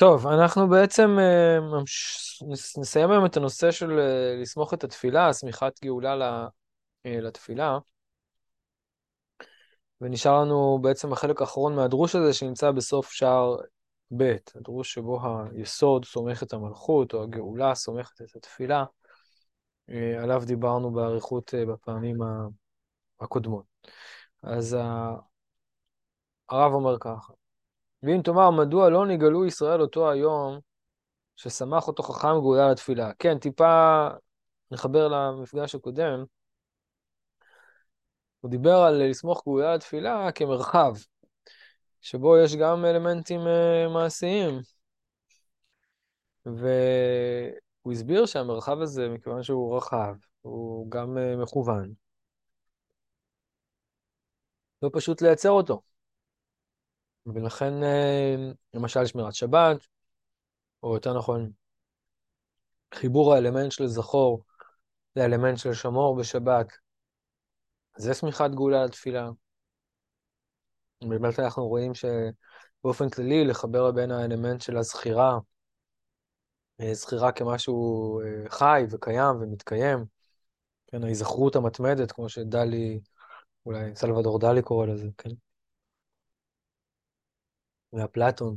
טוב, אנחנו בעצם אה, נסיים היום את הנושא של אה, לסמוך את התפילה, שמיכת גאולה אה, לתפילה, ונשאר לנו בעצם החלק האחרון מהדרוש הזה שנמצא בסוף שער ב', הדרוש שבו היסוד סומך את המלכות, או הגאולה סומכת את התפילה, עליו דיברנו באריכות בפעמים הקודמות. אז הרב אומר ככה, ואם תאמר, מדוע לא נגאלו ישראל אותו היום ששמח אותו חכם גאולה לתפילה? כן, טיפה נחבר למפגש הקודם. הוא דיבר על לסמוך גאולה לתפילה כמרחב, שבו יש גם אלמנטים אה, מעשיים. והוא הסביר שהמרחב הזה, מכיוון שהוא רחב, הוא גם אה, מכוון. לא פשוט לייצר אותו. ולכן, אה, למשל שמירת שבת, או יותר נכון, חיבור האלמנט של זכור לאלמנט של שמור בשבת, זה שמיכת גאולה לתפילה. באמת אנחנו רואים שבאופן כללי לחבר בין האלמנט של הזכירה, אה, זכירה כמשהו אה, חי וקיים ומתקיים, כן, ההיזכרות המתמדת, כמו שדלי, אולי סלבדור דלי קורא לזה, כן? ואפלטון,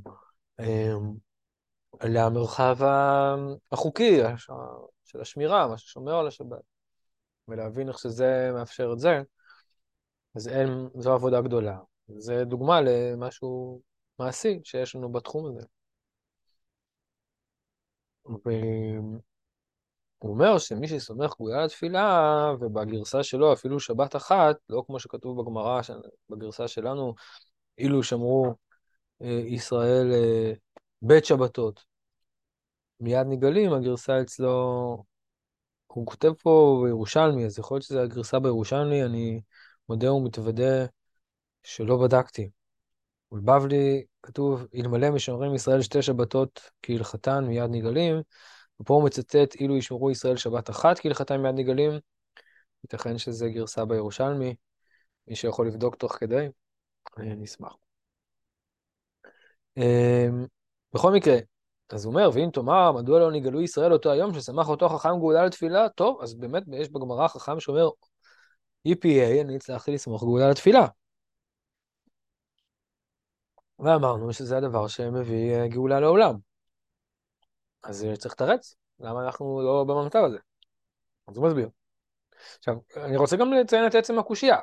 אה, למרחב החוקי של השמירה, מה ששומר על השבת, ולהבין איך שזה מאפשר את זה, אז אין, זו עבודה גדולה. זה דוגמה למשהו מעשי שיש לנו בתחום הזה. והוא אומר שמי שסומך גאולה לתפילה, ובגרסה שלו אפילו שבת אחת, לא כמו שכתוב בגמרא, בגרסה שלנו, אילו שמרו ישראל אה, בית שבתות. מיד נגלים, הגרסה אצלו, הוא כותב פה בירושלמי, אז יכול להיות שזו הגרסה בירושלמי, אני מודה ומתוודה שלא בדקתי. בבבלי כתוב, אלמלא משמרים ישראל שתי שבתות כהלכתן מיד נגלים, ופה הוא מצטט, אילו ישמרו ישראל שבת אחת כהלכתן מיד נגלים, ייתכן שזה גרסה בירושלמי, מי שיכול לבדוק תוך כדי, אני נשמח. אמ, בכל מקרה, אז הוא אומר, ואם תאמר, מדוע לא נגאלו ישראל אותו היום ששמח אותו חכם גאולה לתפילה? טוב, אז באמת יש בגמרא חכם שאומר, EPA, אני הצלחתי לסמוך גאולה לתפילה. ואמרנו שזה הדבר שמביא אה, גאולה לעולם. אז אה, צריך לתרץ, למה אנחנו לא במצב הזה? אז הוא מסביר. עכשיו, אני רוצה גם לציין את עצם הקושייה.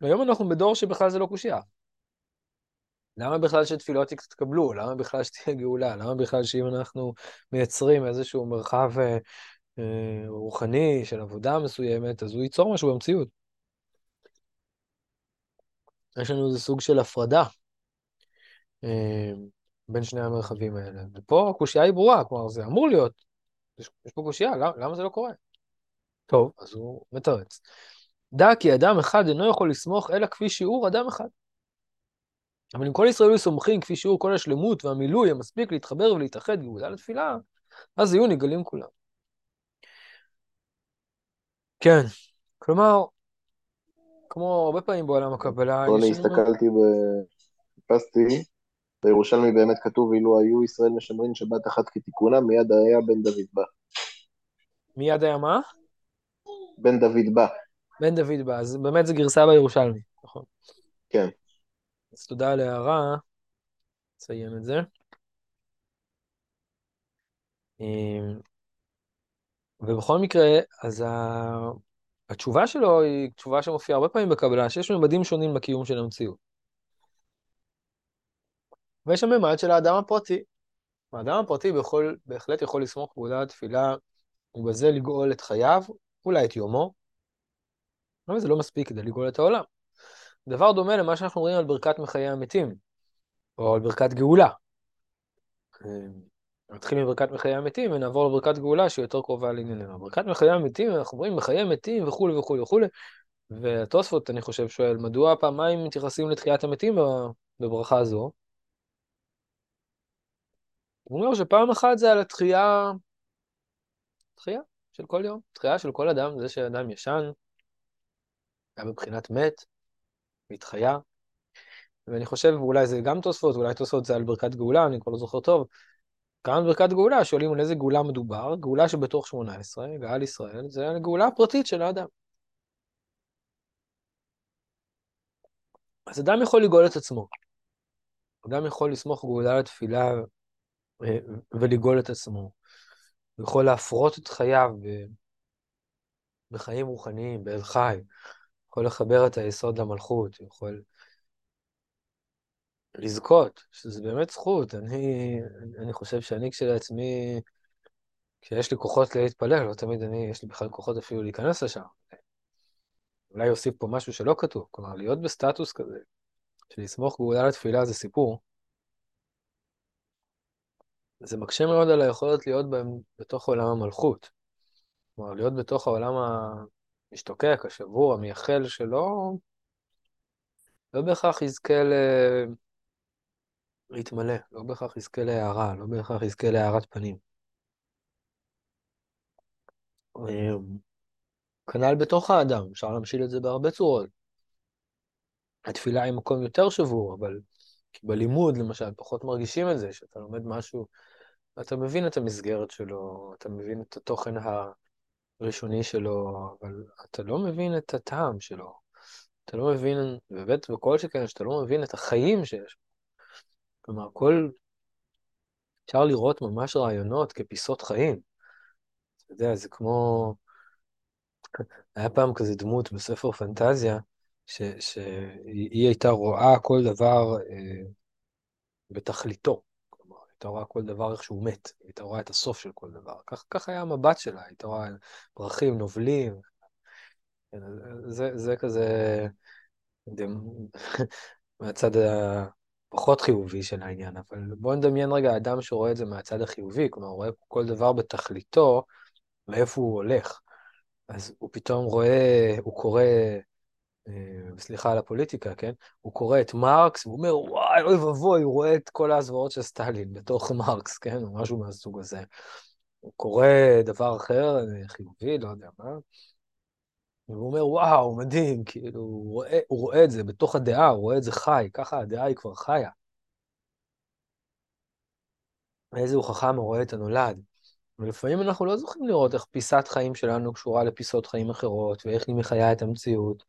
היום אנחנו בדור שבכלל זה לא קושייה. למה בכלל שתפילות יתקבלו? למה בכלל שתהיה גאולה? למה בכלל שאם אנחנו מייצרים איזשהו מרחב אה, אה, רוחני של עבודה מסוימת, אז הוא ייצור משהו במציאות? יש לנו איזה סוג של הפרדה אה, בין שני המרחבים האלה. ופה הקושייה היא ברורה, כלומר, זה אמור להיות. יש, יש פה קושייה, למה, למה זה לא קורה? טוב, אז הוא מתרץ. דע כי אדם אחד אינו יכול לסמוך אלא כפי שיעור אדם אחד. אבל אם כל ישראל היו סומכים כפי שיעור כל השלמות והמילוי המספיק להתחבר ולהתאחד גאולה לתפילה, אז יהיו נגלים כולם. כן, כלומר, כמו הרבה פעמים בעולם הקבלה, אני יש לנו... הסתכלתי וחיפשתי, בירושלמי באמת כתוב, אילו היו ישראל משמרים שבת אחת כתיקונם, מיד היה בן דוד בא. מיד היה מה? בן דוד בא, בן דוד בא, אז באמת זה גרסה בירושלמי, נכון. כן. אז תודה על ההערה, נסיים את זה. אמ, ובכל מקרה, אז ה... התשובה שלו היא תשובה שמופיעה הרבה פעמים בקבלה, שיש ממדים שונים בקיום של המציאות. ויש הממד של האדם הפרטי. האדם הפרטי בכל, בהחלט יכול לסמוך גאולה לתפילה ובזה לגאול את חייו, אולי את יומו, אבל זה לא מספיק כדי לגאול את העולם. דבר דומה למה שאנחנו רואים על ברכת מחיי המתים, או על ברכת גאולה. נתחיל מברכת מחיי המתים ונעבור לברכת גאולה שהיא יותר קרובה לענייננו. ברכת מחיי המתים, אנחנו אומרים מחיי מתים וכולי וכולי וכולי, והתוספות, אני חושב, שואל, מדוע פעמיים מתייחסים לתחיית המתים בברכה הזו? הוא אומר שפעם אחת זה על התחייה, תחייה של כל יום, תחייה של כל אדם, זה שאדם ישן, היה בבחינת מת, והתחיה, ואני חושב, אולי זה גם תוספות, אולי תוספות זה על ברכת גאולה, אני כבר לא זוכר טוב. גם ברכת גאולה, שואלים על איזה גאולה מדובר, גאולה שבתוך 18, גאל ישראל, זה הגאולה הפרטית של האדם. אז אדם יכול לגאול את עצמו. אדם יכול לסמוך גאולה לתפילה אה, ולגאול את עצמו. הוא יכול להפרות את חייו בחיים רוחניים, באל חי. יכול לחבר את היסוד למלכות, הוא יכול לזכות, שזה באמת זכות. אני, אני חושב שאני כשלעצמי, כשיש לי כוחות להתפלל, לא תמיד אני, יש לי בכלל כוחות אפילו להיכנס לשם. אולי אוסיף פה משהו שלא כתוב, כלומר, להיות בסטטוס כזה, שלסמוך גאולה לתפילה זה סיפור, זה מקשה מאוד על היכולת להיות בהם בתוך עולם המלכות. כלומר, להיות בתוך העולם המשתוקק, השבור, המייחל, שלא לא בהכרח יזכה ל... להתמלא, לא בהכרח יזכה להערה, לא בהכרח יזכה להארת פנים. אמ, כנ"ל בתוך האדם, אפשר להמשיל את זה בהרבה צורות. התפילה היא מקום יותר שבור, אבל בלימוד, למשל, פחות מרגישים את זה, שאתה לומד משהו, אתה מבין את המסגרת שלו, אתה מבין את התוכן הראשוני שלו, אבל אתה לא מבין את הטעם שלו. אתה לא מבין, ובאמת בכל שכן, שאתה לא מבין את החיים שיש. כלומר, כל... אפשר לראות ממש רעיונות כפיסות חיים. אתה יודע, זה כמו... היה פעם כזה דמות בספר פנטזיה, ש... שהיא הייתה רואה כל דבר אה, בתכליתו. הייתה רואה כל דבר איך שהוא מת, הייתה רואה את הסוף של כל דבר. כך, כך היה המבט שלה, הייתה רואה פרחים נובלים. זה, זה כזה... מהצד הפחות חיובי של העניין, אבל בואו נדמיין רגע אדם שרואה את זה מהצד החיובי, כלומר, הוא רואה כל דבר בתכליתו, מאיפה הוא הולך. אז הוא פתאום רואה, הוא קורא, סליחה על הפוליטיקה, כן? הוא קורא את מרקס, והוא אומר, וואי, אוי ואבוי, הוא רואה את כל הזוועות של סטלין בתוך מרקס, כן? או משהו מהסוג הזה. הוא קורא דבר אחר, חיובי, לא יודע מה, והוא אומר, וואו, מדהים, כאילו, הוא רואה, הוא רואה את זה בתוך הדעה, הוא רואה את זה חי, ככה הדעה היא כבר חיה. איזה הוא חכם, הוא רואה את הנולד. ולפעמים אנחנו לא זוכים לראות איך פיסת חיים שלנו קשורה לפיסות חיים אחרות, ואיך היא מחיה את המציאות.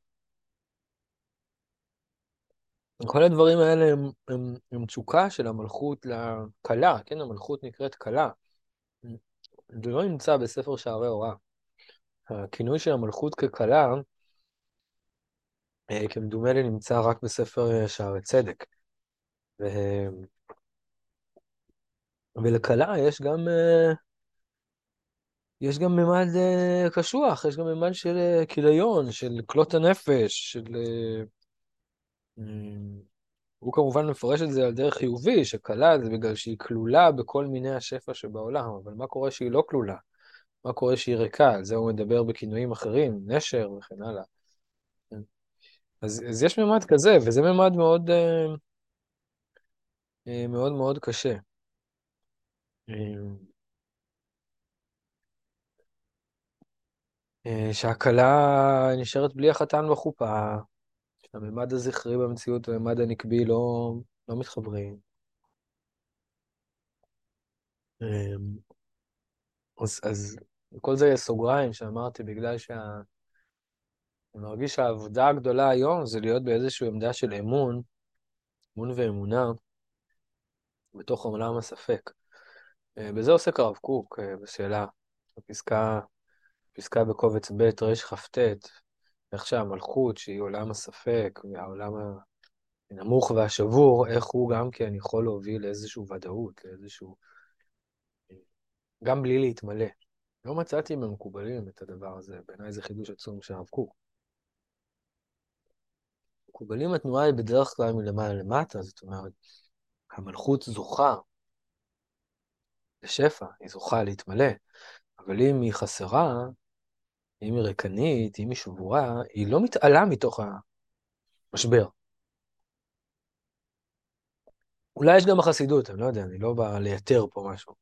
כל הדברים האלה הם, הם, הם תשוקה של המלכות לכלה, כן, המלכות נקראת כלה. זה לא נמצא בספר שערי הוראה. הכינוי של המלכות ככלה, אה, כמדומה לי, נמצא רק בספר אה, שערי צדק. ו... ולכלה יש גם, אה, יש גם ממד קשוח, יש גם ממד של כיליון, של כלות הנפש, של... הוא כמובן מפרש את זה על דרך חיובי, שכלה זה בגלל שהיא כלולה בכל מיני השפע שבעולם, אבל מה קורה שהיא לא כלולה? מה קורה שהיא ריקה? על זה הוא מדבר בכינויים אחרים, נשר וכן הלאה. כן. אז, אז יש ממד כזה, וזה ממד מאוד, אה, אה, מאוד מאוד קשה. אה, שהכלה נשארת בלי החתן בחופה, שהממד הזכרי במציאות והממד הנקבי לא, לא מתחברים. אז, אז וכל זה סוגריים שאמרתי, בגלל שה... אני מרגיש שהעבודה הגדולה היום זה להיות באיזושהי עמדה של אמון, אמון ואמונה, בתוך עולם הספק. אה, בזה עוסק הרב קוק, אה, בשאלה, בפסקה, פסקה בקובץ ב' רכ"ט, איך שהמלכות, שהיא עולם הספק, והעולם הנמוך והשבור, איך הוא גם כן יכול להוביל לאיזושהי ודאות, לאיזשהו... גם בלי להתמלא. לא מצאתי ממקובלים את הדבר הזה, בעיניי זה חידוש עצום של הרב קוק. מקובלים התנועה היא בדרך כלל מלמעלה למטה, זאת אומרת, המלכות זוכה לשפע, היא זוכה להתמלא, אבל אם היא חסרה, אם היא ריקנית, אם היא שבורה, היא לא מתעלה מתוך המשבר. אולי יש גם בחסידות, אני לא יודע, אני לא בא לייתר פה משהו.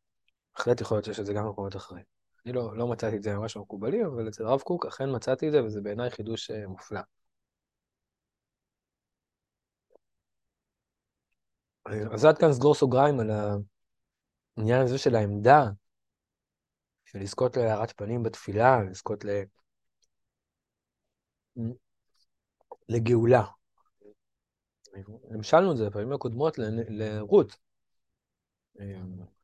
בהחלט יכול להיות שיש את זה גם במקומות אחרים. אני לא, לא מצאתי את זה ממש מקובלים, אבל אצל הרב קוק אכן מצאתי את זה, וזה בעיניי חידוש אה, מופלא. אז עד כאן סגור סוגריים על העניין הזה של העמדה, של לזכות להארת פנים בתפילה, לזכות ל... לגאולה. המשלנו את זה בפעמים הקודמות לרות,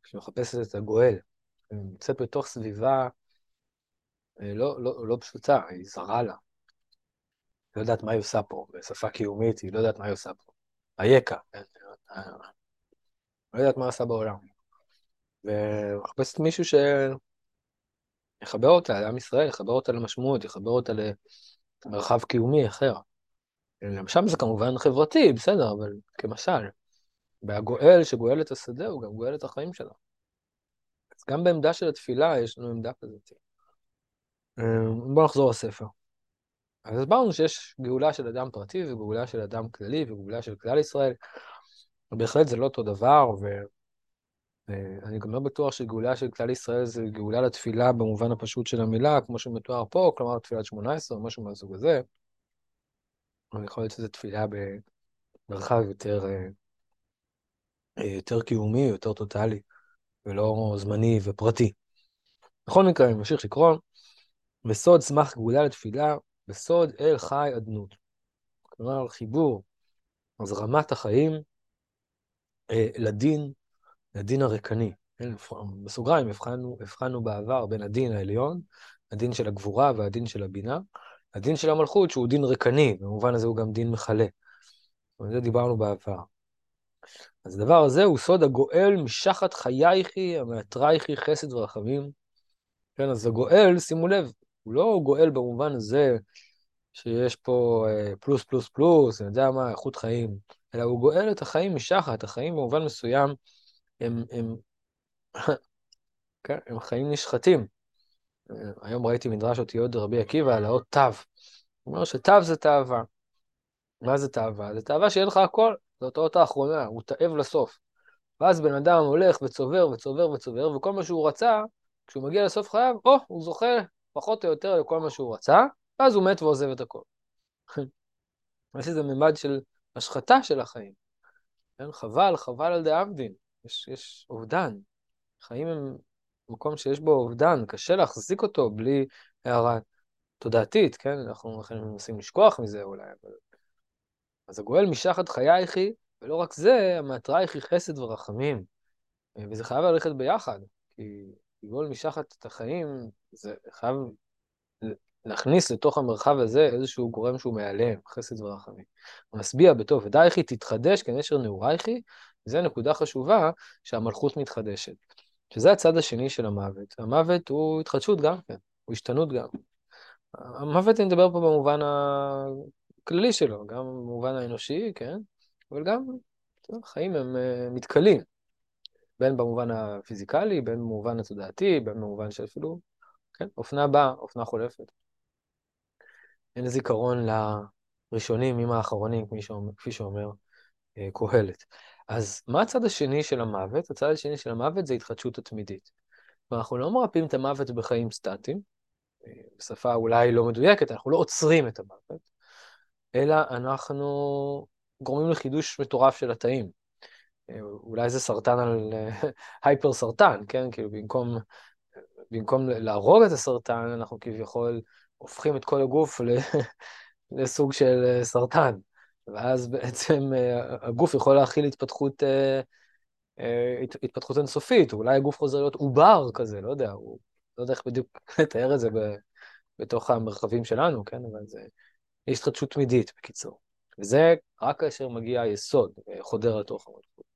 שמחפשת את הגואל. היא נמצאת בתוך סביבה אה, לא, לא, לא פשוטה, היא זרה לה. לא יודעת מה היא עושה פה, בשפה קיומית, היא לא יודעת מה היא עושה פה. אייכה, כן? לא יודעת מה עושה בעולם. ומחפשת מישהו שיחבר אותה לעם ישראל, יחבר אותה למשמעות, יחבר אותה למרחב קיומי אחר. שם זה כמובן חברתי, בסדר, אבל כמשל. והגואל שגואל את השדה הוא גם גואל את החיים שלה. אז גם בעמדה של התפילה יש לנו עמדה כזאת. אמ, בואו נחזור לספר. אז הסברנו שיש גאולה של אדם פרטי וגאולה של אדם כללי וגאולה של כלל ישראל. ובהחלט זה לא אותו דבר, ואני גם לא בטוח שגאולה של כלל ישראל זה גאולה לתפילה במובן הפשוט של המילה, כמו שמתואר פה, כלומר תפילת שמונה עשרה או משהו מהסוג הזה. אבל יכול להיות שזו תפילה במרחב יותר, אה, אה, יותר קיומי, יותר טוטאלי, ולא זמני ופרטי. בכל מקרה, אני ממשיך לקרוא. בסוד סמך גאולה לתפילה, בסוד אל חי אדנות. כלומר, חיבור, הזרמת החיים אה, לדין, לדין הריקני. כן, בסוגריים הבחנו, הבחנו בעבר בין הדין העליון, הדין של הגבורה והדין של הבינה, הדין של המלכות שהוא דין ריקני, במובן הזה הוא גם דין מכלה. על זה דיברנו בעבר. אז הדבר הזה הוא סוד הגואל משחת חייכי, המאתרייכי חסד ורחמים. כן, אז הגואל, שימו לב, הוא לא גואל במובן הזה שיש פה אה, פלוס פלוס פלוס, אני יודע מה, איכות חיים, אלא הוא גואל את החיים משחת, החיים במובן מסוים הם, הם, כן, הם חיים נשחטים. היום ראיתי מדרש אותיות רבי עקיבא על האות תו. הוא אומר שתו זה תאווה. מה זה תאווה? זה תאווה שיהיה לך הכל, זאת האות האחרונה, הוא תאב לסוף. ואז בן אדם הולך וצובר וצובר וצובר, וכל מה שהוא רצה, כשהוא מגיע לסוף חייו, או, הוא זוכה פחות או יותר לכל מה שהוא רצה, ואז הוא מת ועוזב את הכל. יש איזה ממד של השחתה של החיים. כן? חבל, חבל על דאבדין. יש, יש אובדן. חיים הם מקום שיש בו אובדן, קשה להחזיק אותו בלי הערה תודעתית, כן? אנחנו מנסים לשכוח מזה אולי, אבל... אז הגואל משחת חייכי, ולא רק זה, המטרייך היא חסד ורחמים. וזה חייב ללכת ביחד, כי לגאול משחת את החיים, זה חייב להכניס לתוך המרחב הזה איזשהו גורם שהוא מעליהם, חסד ורחמים. משביע בטוב, ודאיכי תתחדש כנשר נעורייכי, זו נקודה חשובה שהמלכות מתחדשת. שזה הצד השני של המוות. המוות הוא התחדשות גם כן, הוא השתנות גם. המוות, אני מדבר פה במובן הכללי שלו, גם במובן האנושי, כן? אבל גם, החיים הם uh, מתכלים, בין במובן הפיזיקלי, בין במובן התודעתי, בין במובן שאפילו, כן, אופנה באה, אופנה חולפת. אין זיכרון לראשונים עם האחרונים, כפי שאומר, כפי שאומר uh, קהלת. אז מה הצד השני של המוות? הצד השני של המוות זה התחדשות התמידית. ואנחנו לא מרפאים את המוות בחיים סטטיים, אה, בשפה אולי לא מדויקת, אנחנו לא עוצרים את המוות, אלא אנחנו גורמים לחידוש מטורף של התאים. אה, אולי זה סרטן על הייפר סרטן, כן? כאילו במקום, במקום להרוג את הסרטן, אנחנו כביכול הופכים את כל הגוף לסוג של אה, סרטן. ואז בעצם אה, הגוף יכול להכיל התפתחות, אה, התפתחות אינסופית, אולי הגוף חוזר להיות עובר כזה, לא יודע, הוא, לא יודע איך בדיוק לתאר את זה בתוך המרחבים שלנו, כן? אבל זה יש התחדשות תמידית, בקיצור. וזה רק כאשר מגיע היסוד וחודר לתוך המלכות.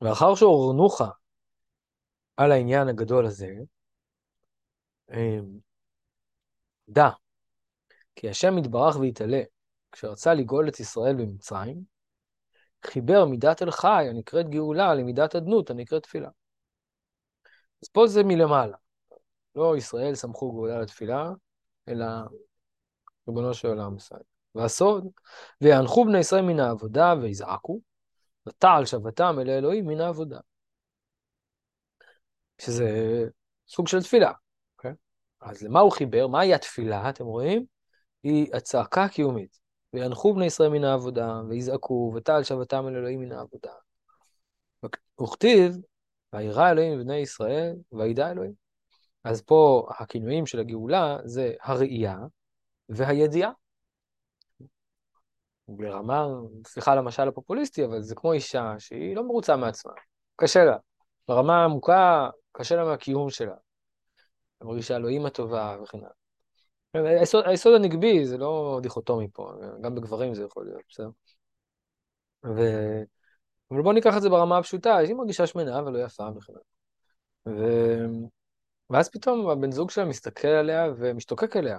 לאחר שהורנוך על העניין הגדול הזה, דע כי השם יתברך ויתעלה, כשרצה לגאול את ישראל במצרים, חיבר מידת אל חי, הנקראת גאולה, למידת אדנות, הנקראת תפילה. אז פה זה מלמעלה. לא ישראל סמכו גאולה לתפילה, אלא ריבונו של עולם ישראל. והסוד, ויאנחו בני ישראל מן העבודה ויזעקו, ותעל שבתם אל האלוהים מן העבודה. שזה סוג של תפילה? אז למה הוא חיבר? מהי התפילה, אתם רואים? היא הצעקה הקיומית. וינחו בני ישראל מן העבודה, ויזעקו, ותעל שבתם אל אלוהים מן העבודה. וכתיב, וירא אלוהים בבני ישראל, וידע אלוהים. אז פה הכינויים של הגאולה זה הראייה והידיעה. ברמה, סליחה על המשל הפופוליסטי, אבל זה כמו אישה שהיא לא מרוצה מעצמה, קשה לה. ברמה העמוקה, קשה לה מהקיום שלה. היא מרגישה לא אימא טובה וכן הלאה. היסוד, היסוד הנגבי זה לא דיכוטומי פה, גם בגברים זה יכול להיות, בסדר? ו... אבל בואו ניקח את זה ברמה הפשוטה, היא מרגישה שמנה ולא יפה וכן הלאה. ו... ואז פתאום הבן זוג שלה מסתכל עליה ומשתוקק אליה.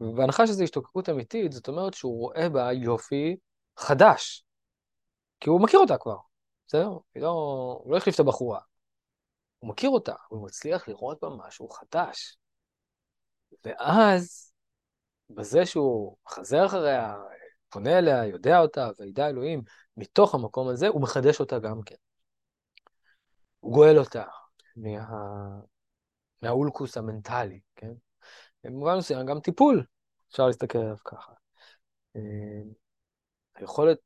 בהנחה שזו השתוקקות אמיתית, זאת אומרת שהוא רואה בה יופי חדש. כי הוא מכיר אותה כבר, בסדר? לא, הוא לא החליף את הבחורה. הוא מכיר אותה, הוא מצליח לראות בה משהו חדש. ואז, בזה שהוא חזר אחריה, פונה אליה, יודע אותה, וידע אלוהים, מתוך המקום הזה, הוא מחדש אותה גם כן. הוא גואל אותה מה... מהאולקוס המנטלי, כן? במובן מסוים גם טיפול, אפשר להסתכל עליו ככה. אה, היכולת,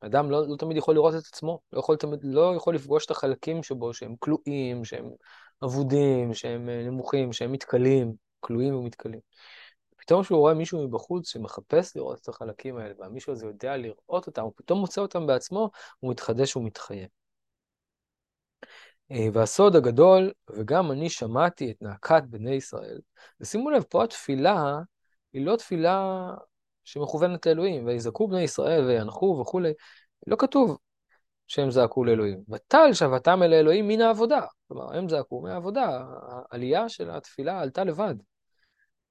אדם לא, לא תמיד יכול לראות את עצמו, לא יכול, תמיד, לא יכול לפגוש את החלקים שבו שהם כלואים, שהם אבודים, שהם אה, נמוכים, שהם מתכלים, כלואים ומתכלים. פתאום כשהוא רואה מישהו מבחוץ שמחפש לראות את החלקים האלה, והמישהו הזה יודע לראות אותם, הוא פתאום מוצא אותם בעצמו, הוא מתחדש ומתחייב. אה, והסוד הגדול, וגם אני שמעתי את נאקת בני ישראל, ושימו לב, פה התפילה היא לא תפילה שמכוונת לאלוהים, ויזעקו בני ישראל וינחו וכולי, לא כתוב שהם זעקו לאלוהים. ותל שבתם אל האלוהים מן העבודה. כלומר, הם זעקו מהעבודה, העלייה של התפילה עלתה לבד.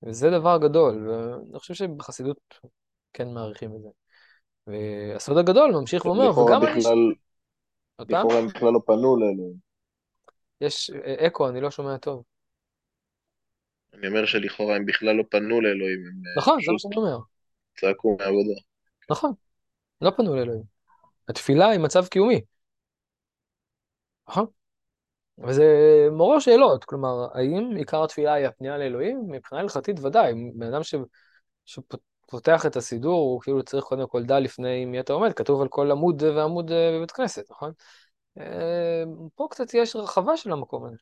וזה דבר גדול, ואני חושב שבחסידות כן מעריכים את זה. והסוד הגדול ממשיך ואומר, וגם אני... לכאורה הם בכלל לא פנו לאלוהים. יש אה, אקו, אני לא שומע טוב. אני אומר שלכאורה הם בכלל לא פנו לאלוהים, הם אה, נכון, זה מה שאני אומר. צעקו מהעבודה. נכון, לא פנו לאלוהים. התפילה היא מצב קיומי. נכון? וזה מעורר שאלות, כלומר, האם עיקר התפילה היא הפנייה לאלוהים? מבחינה הלכתית ודאי, בן אדם ש... שפותח את הסידור, הוא כאילו צריך קודם כל דע לפני מי אתה עומד, כתוב על כל עמוד ועמוד אה, בבית כנסת, נכון? אה, פה קצת יש רחבה של המקום הזה.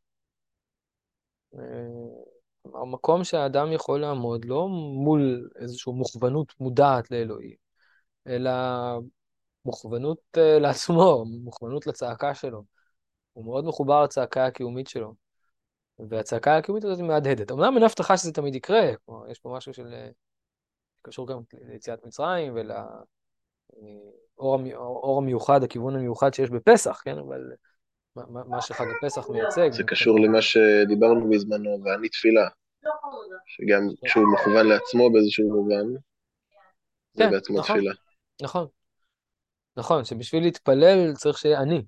אה, המקום שהאדם יכול לעמוד לא מול איזושהי מוכוונות מודעת לאלוהים, אלא מוכוונות אה, לעצמו, מוכוונות לצעקה שלו. הוא מאוד מחובר לצעקה הקיומית שלו. והצעקה הקיומית הזאת מהדהדת. אמנם אין הבטחה שזה תמיד יקרה, כלומר, יש פה משהו של... קשור גם ליציאת מצרים ול... האור המיוחד, הכיוון המיוחד שיש בפסח, כן? אבל מה, מה שחג הפסח מייצג. זה קשור למה שדיברנו בזמנו, ואני תפילה. שגם. כשהוא מכוון לעצמו באיזשהו מובן, זה כן, בעצמו נכון, תפילה. נכון, נכון, שבשביל להתפלל צריך שיהיה אני,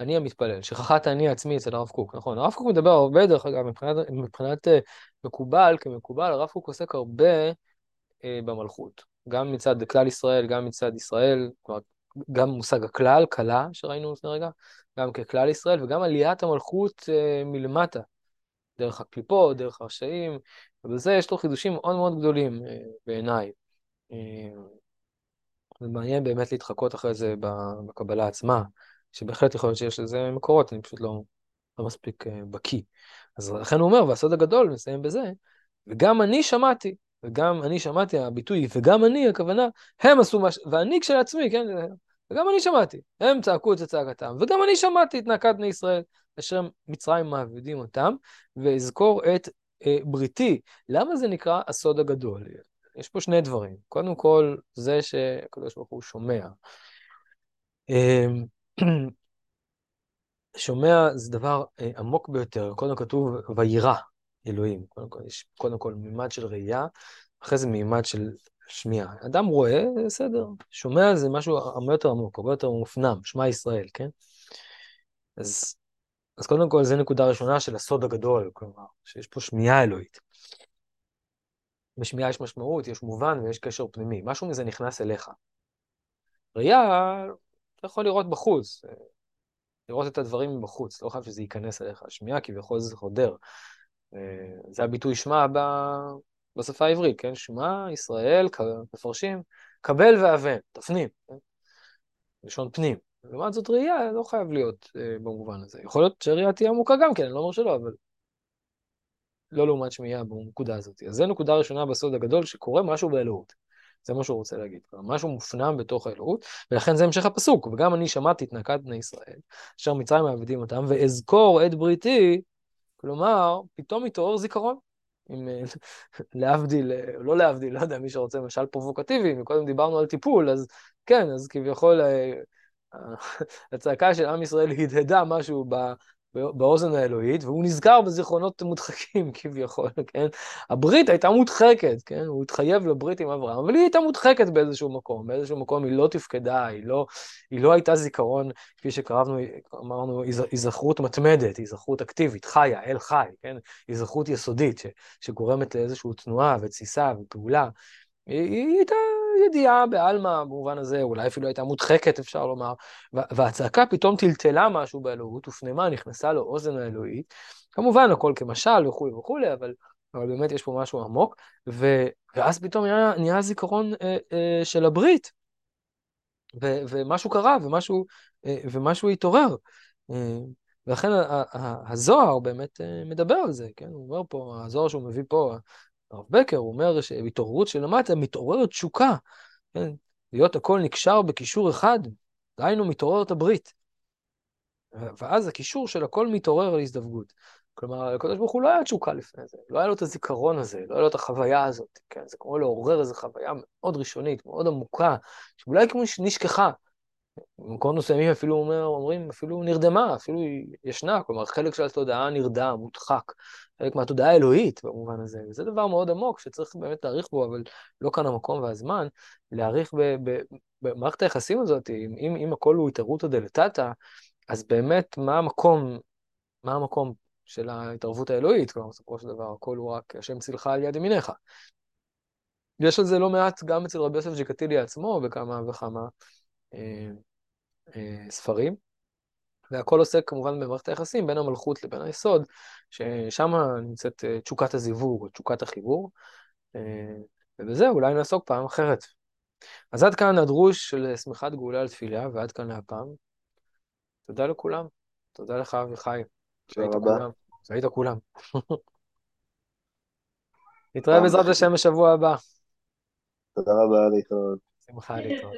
אני המתפלל, שכחת אני עצמי אצל הרב קוק, נכון. הרב קוק מדבר הרבה, דרך אגב, מבחינת, מבחינת אה, מקובל, כמקובל, הרב קוק עוסק הרבה אה, במלכות. גם מצד כלל ישראל, גם מצד ישראל, כלומר, גם מושג הכלל, כלה, שראינו לפני רגע, גם ככלל ישראל, וגם עליית המלכות אה, מלמטה, דרך הקליפות, דרך הרשעים, ובזה יש לו חידושים מאוד מאוד גדולים אה, בעיניי. אה, זה מעניין באמת להתחקות אחרי זה בקבלה עצמה, שבהחלט יכול להיות שיש לזה מקורות, אני פשוט לא, לא מספיק אה, בקיא. אז לכן הוא אומר, והסוד הגדול, נסיים בזה, וגם אני שמעתי, וגם אני שמעתי, הביטוי, וגם אני, הכוונה, הם עשו מה ש... ואני כשלעצמי, כן? וגם אני שמעתי. הם צעקו את צעקתם, וגם אני שמעתי את נקת בני ישראל, אשר מצרים מעבידים אותם, ואזכור את אה, בריתי. למה זה נקרא הסוד הגדול? יש פה שני דברים. קודם כל, זה שהקדוש ברוך הוא שומע. אה, שומע זה דבר אה, עמוק ביותר. קודם כתוב, וירא. אלוהים. קודם כל, יש קודם כל מימד של ראייה, אחרי זה מימד של שמיעה. אדם רואה, בסדר, שומע זה משהו הרבה יותר עמוק, הרבה יותר מופנם, שמע ישראל, כן? אז, אז קודם כל, זו נקודה ראשונה של הסוד הגדול, כלומר, שיש פה שמיעה אלוהית. בשמיעה יש משמעות, יש מובן ויש קשר פנימי. משהו מזה נכנס אליך. ראייה, אתה יכול לראות בחוץ, לראות את הדברים מבחוץ, לא חייב שזה ייכנס אליך. שמיעה כביכול זה חודר. זה הביטוי שמע בשפה העברית, כן? שמע ישראל, מפרשים, קבל והבן, תפנים, כן? לשון פנים. לעומת זאת ראייה לא חייב להיות אה, במובן הזה. יכול להיות שראייה תהיה עמוקה גם כן, אני לא אומר שלא, אבל לא לעומת שמיעה בנקודה הזאת. אז זו נקודה ראשונה בסוד הגדול, שקורה משהו באלוהות. זה מה שהוא רוצה להגיד. משהו מופנם בתוך האלוהות, ולכן זה המשך הפסוק. וגם אני שמעתי את נקת בני ישראל, אשר מצרים מעבדים אותם, ואזכור את בריתי, כלומר, פתאום מתעורר זיכרון. אם להבדיל, לא להבדיל, לא יודע, מי שרוצה משל פרובוקטיבי, מקודם דיברנו על טיפול, אז כן, אז כביכול אה, הצעקה של עם ישראל הדהדה משהו באוזן האלוהית, והוא נזכר בזיכרונות מודחקים כביכול, כן? הברית הייתה מודחקת, כן? הוא התחייב לברית עם אברהם, אבל היא הייתה מודחקת באיזשהו מקום, באיזשהו מקום היא לא תפקדה, היא לא, היא לא הייתה זיכרון, כפי שקראנו, אמרנו, היזכרות מתמדת, היזכרות אקטיבית, חיה, אל חי, כן? היזכרות יסודית, ש, שגורמת לאיזושהי תנועה ותסיסה ופעולה. היא, היא הייתה ידיעה בעלמא במובן הזה, אולי אפילו הייתה מודחקת, אפשר לומר, והצעקה פתאום טלטלה משהו באלוהות, הופנמה, נכנסה לאוזן האלוהית. כמובן, הכל כמשל וכולי וכולי, אבל, אבל באמת יש פה משהו עמוק, ו, ואז פתאום נהיה, נהיה זיכרון אה, אה, של הברית, ו, ומשהו קרה, ומשהו, אה, ומשהו התעורר. אה, ולכן הזוהר באמת אה, מדבר על זה, כן? הוא אומר פה, הזוהר שהוא מביא פה, הרב בקר, אומר שהתעוררות של המטה מתעוררת תשוקה, כן? להיות הכל נקשר בקישור אחד, דהיינו מתעוררת הברית. ואז הקישור של הכל מתעורר להזדווגות. כלומר, לקדוש ברוך הוא לא היה תשוקה לפני זה, לא היה לו את הזיכרון הזה, לא היה לו את החוויה הזאת, כן? זה כמו לעורר איזו חוויה מאוד ראשונית, מאוד עמוקה, שאולי כמו שנשכחה, במקומות מסוימים אפילו אומר, אומרים, אפילו נרדמה, אפילו ישנה, כלומר, חלק של התודעה נרדם, מודחק, חלק מהתודעה האלוהית במובן הזה, וזה דבר מאוד עמוק שצריך באמת להעריך בו, אבל לא כאן המקום והזמן, להעריך במערכת היחסים הזאת, אם, אם הכל הוא התערותא דלתתא, אז באמת, מה המקום, מה המקום של ההתערבות האלוהית? כלומר, בסופו של דבר, הכל הוא רק השם צילך על יד ימיניך. יש על זה לא מעט גם אצל רבי יוסף ג'קטילי עצמו, בכמה וכמה ספרים, והכל עוסק כמובן במערכת היחסים בין המלכות לבין היסוד, ששם נמצאת אה, תשוקת הזיווג או תשוקת החיבור, ובזה אולי נעסוק פעם אחרת. אז עד כאן הדרוש של שמחת גאולה על תפילה, ועד כאן להפעם. תודה לכולם. תודה לך, אביחי. תודה רבה. שהיית כולם. נתראה בעזרת השם בשבוע הבא. תודה רבה, להתראות. שמחה להתראות.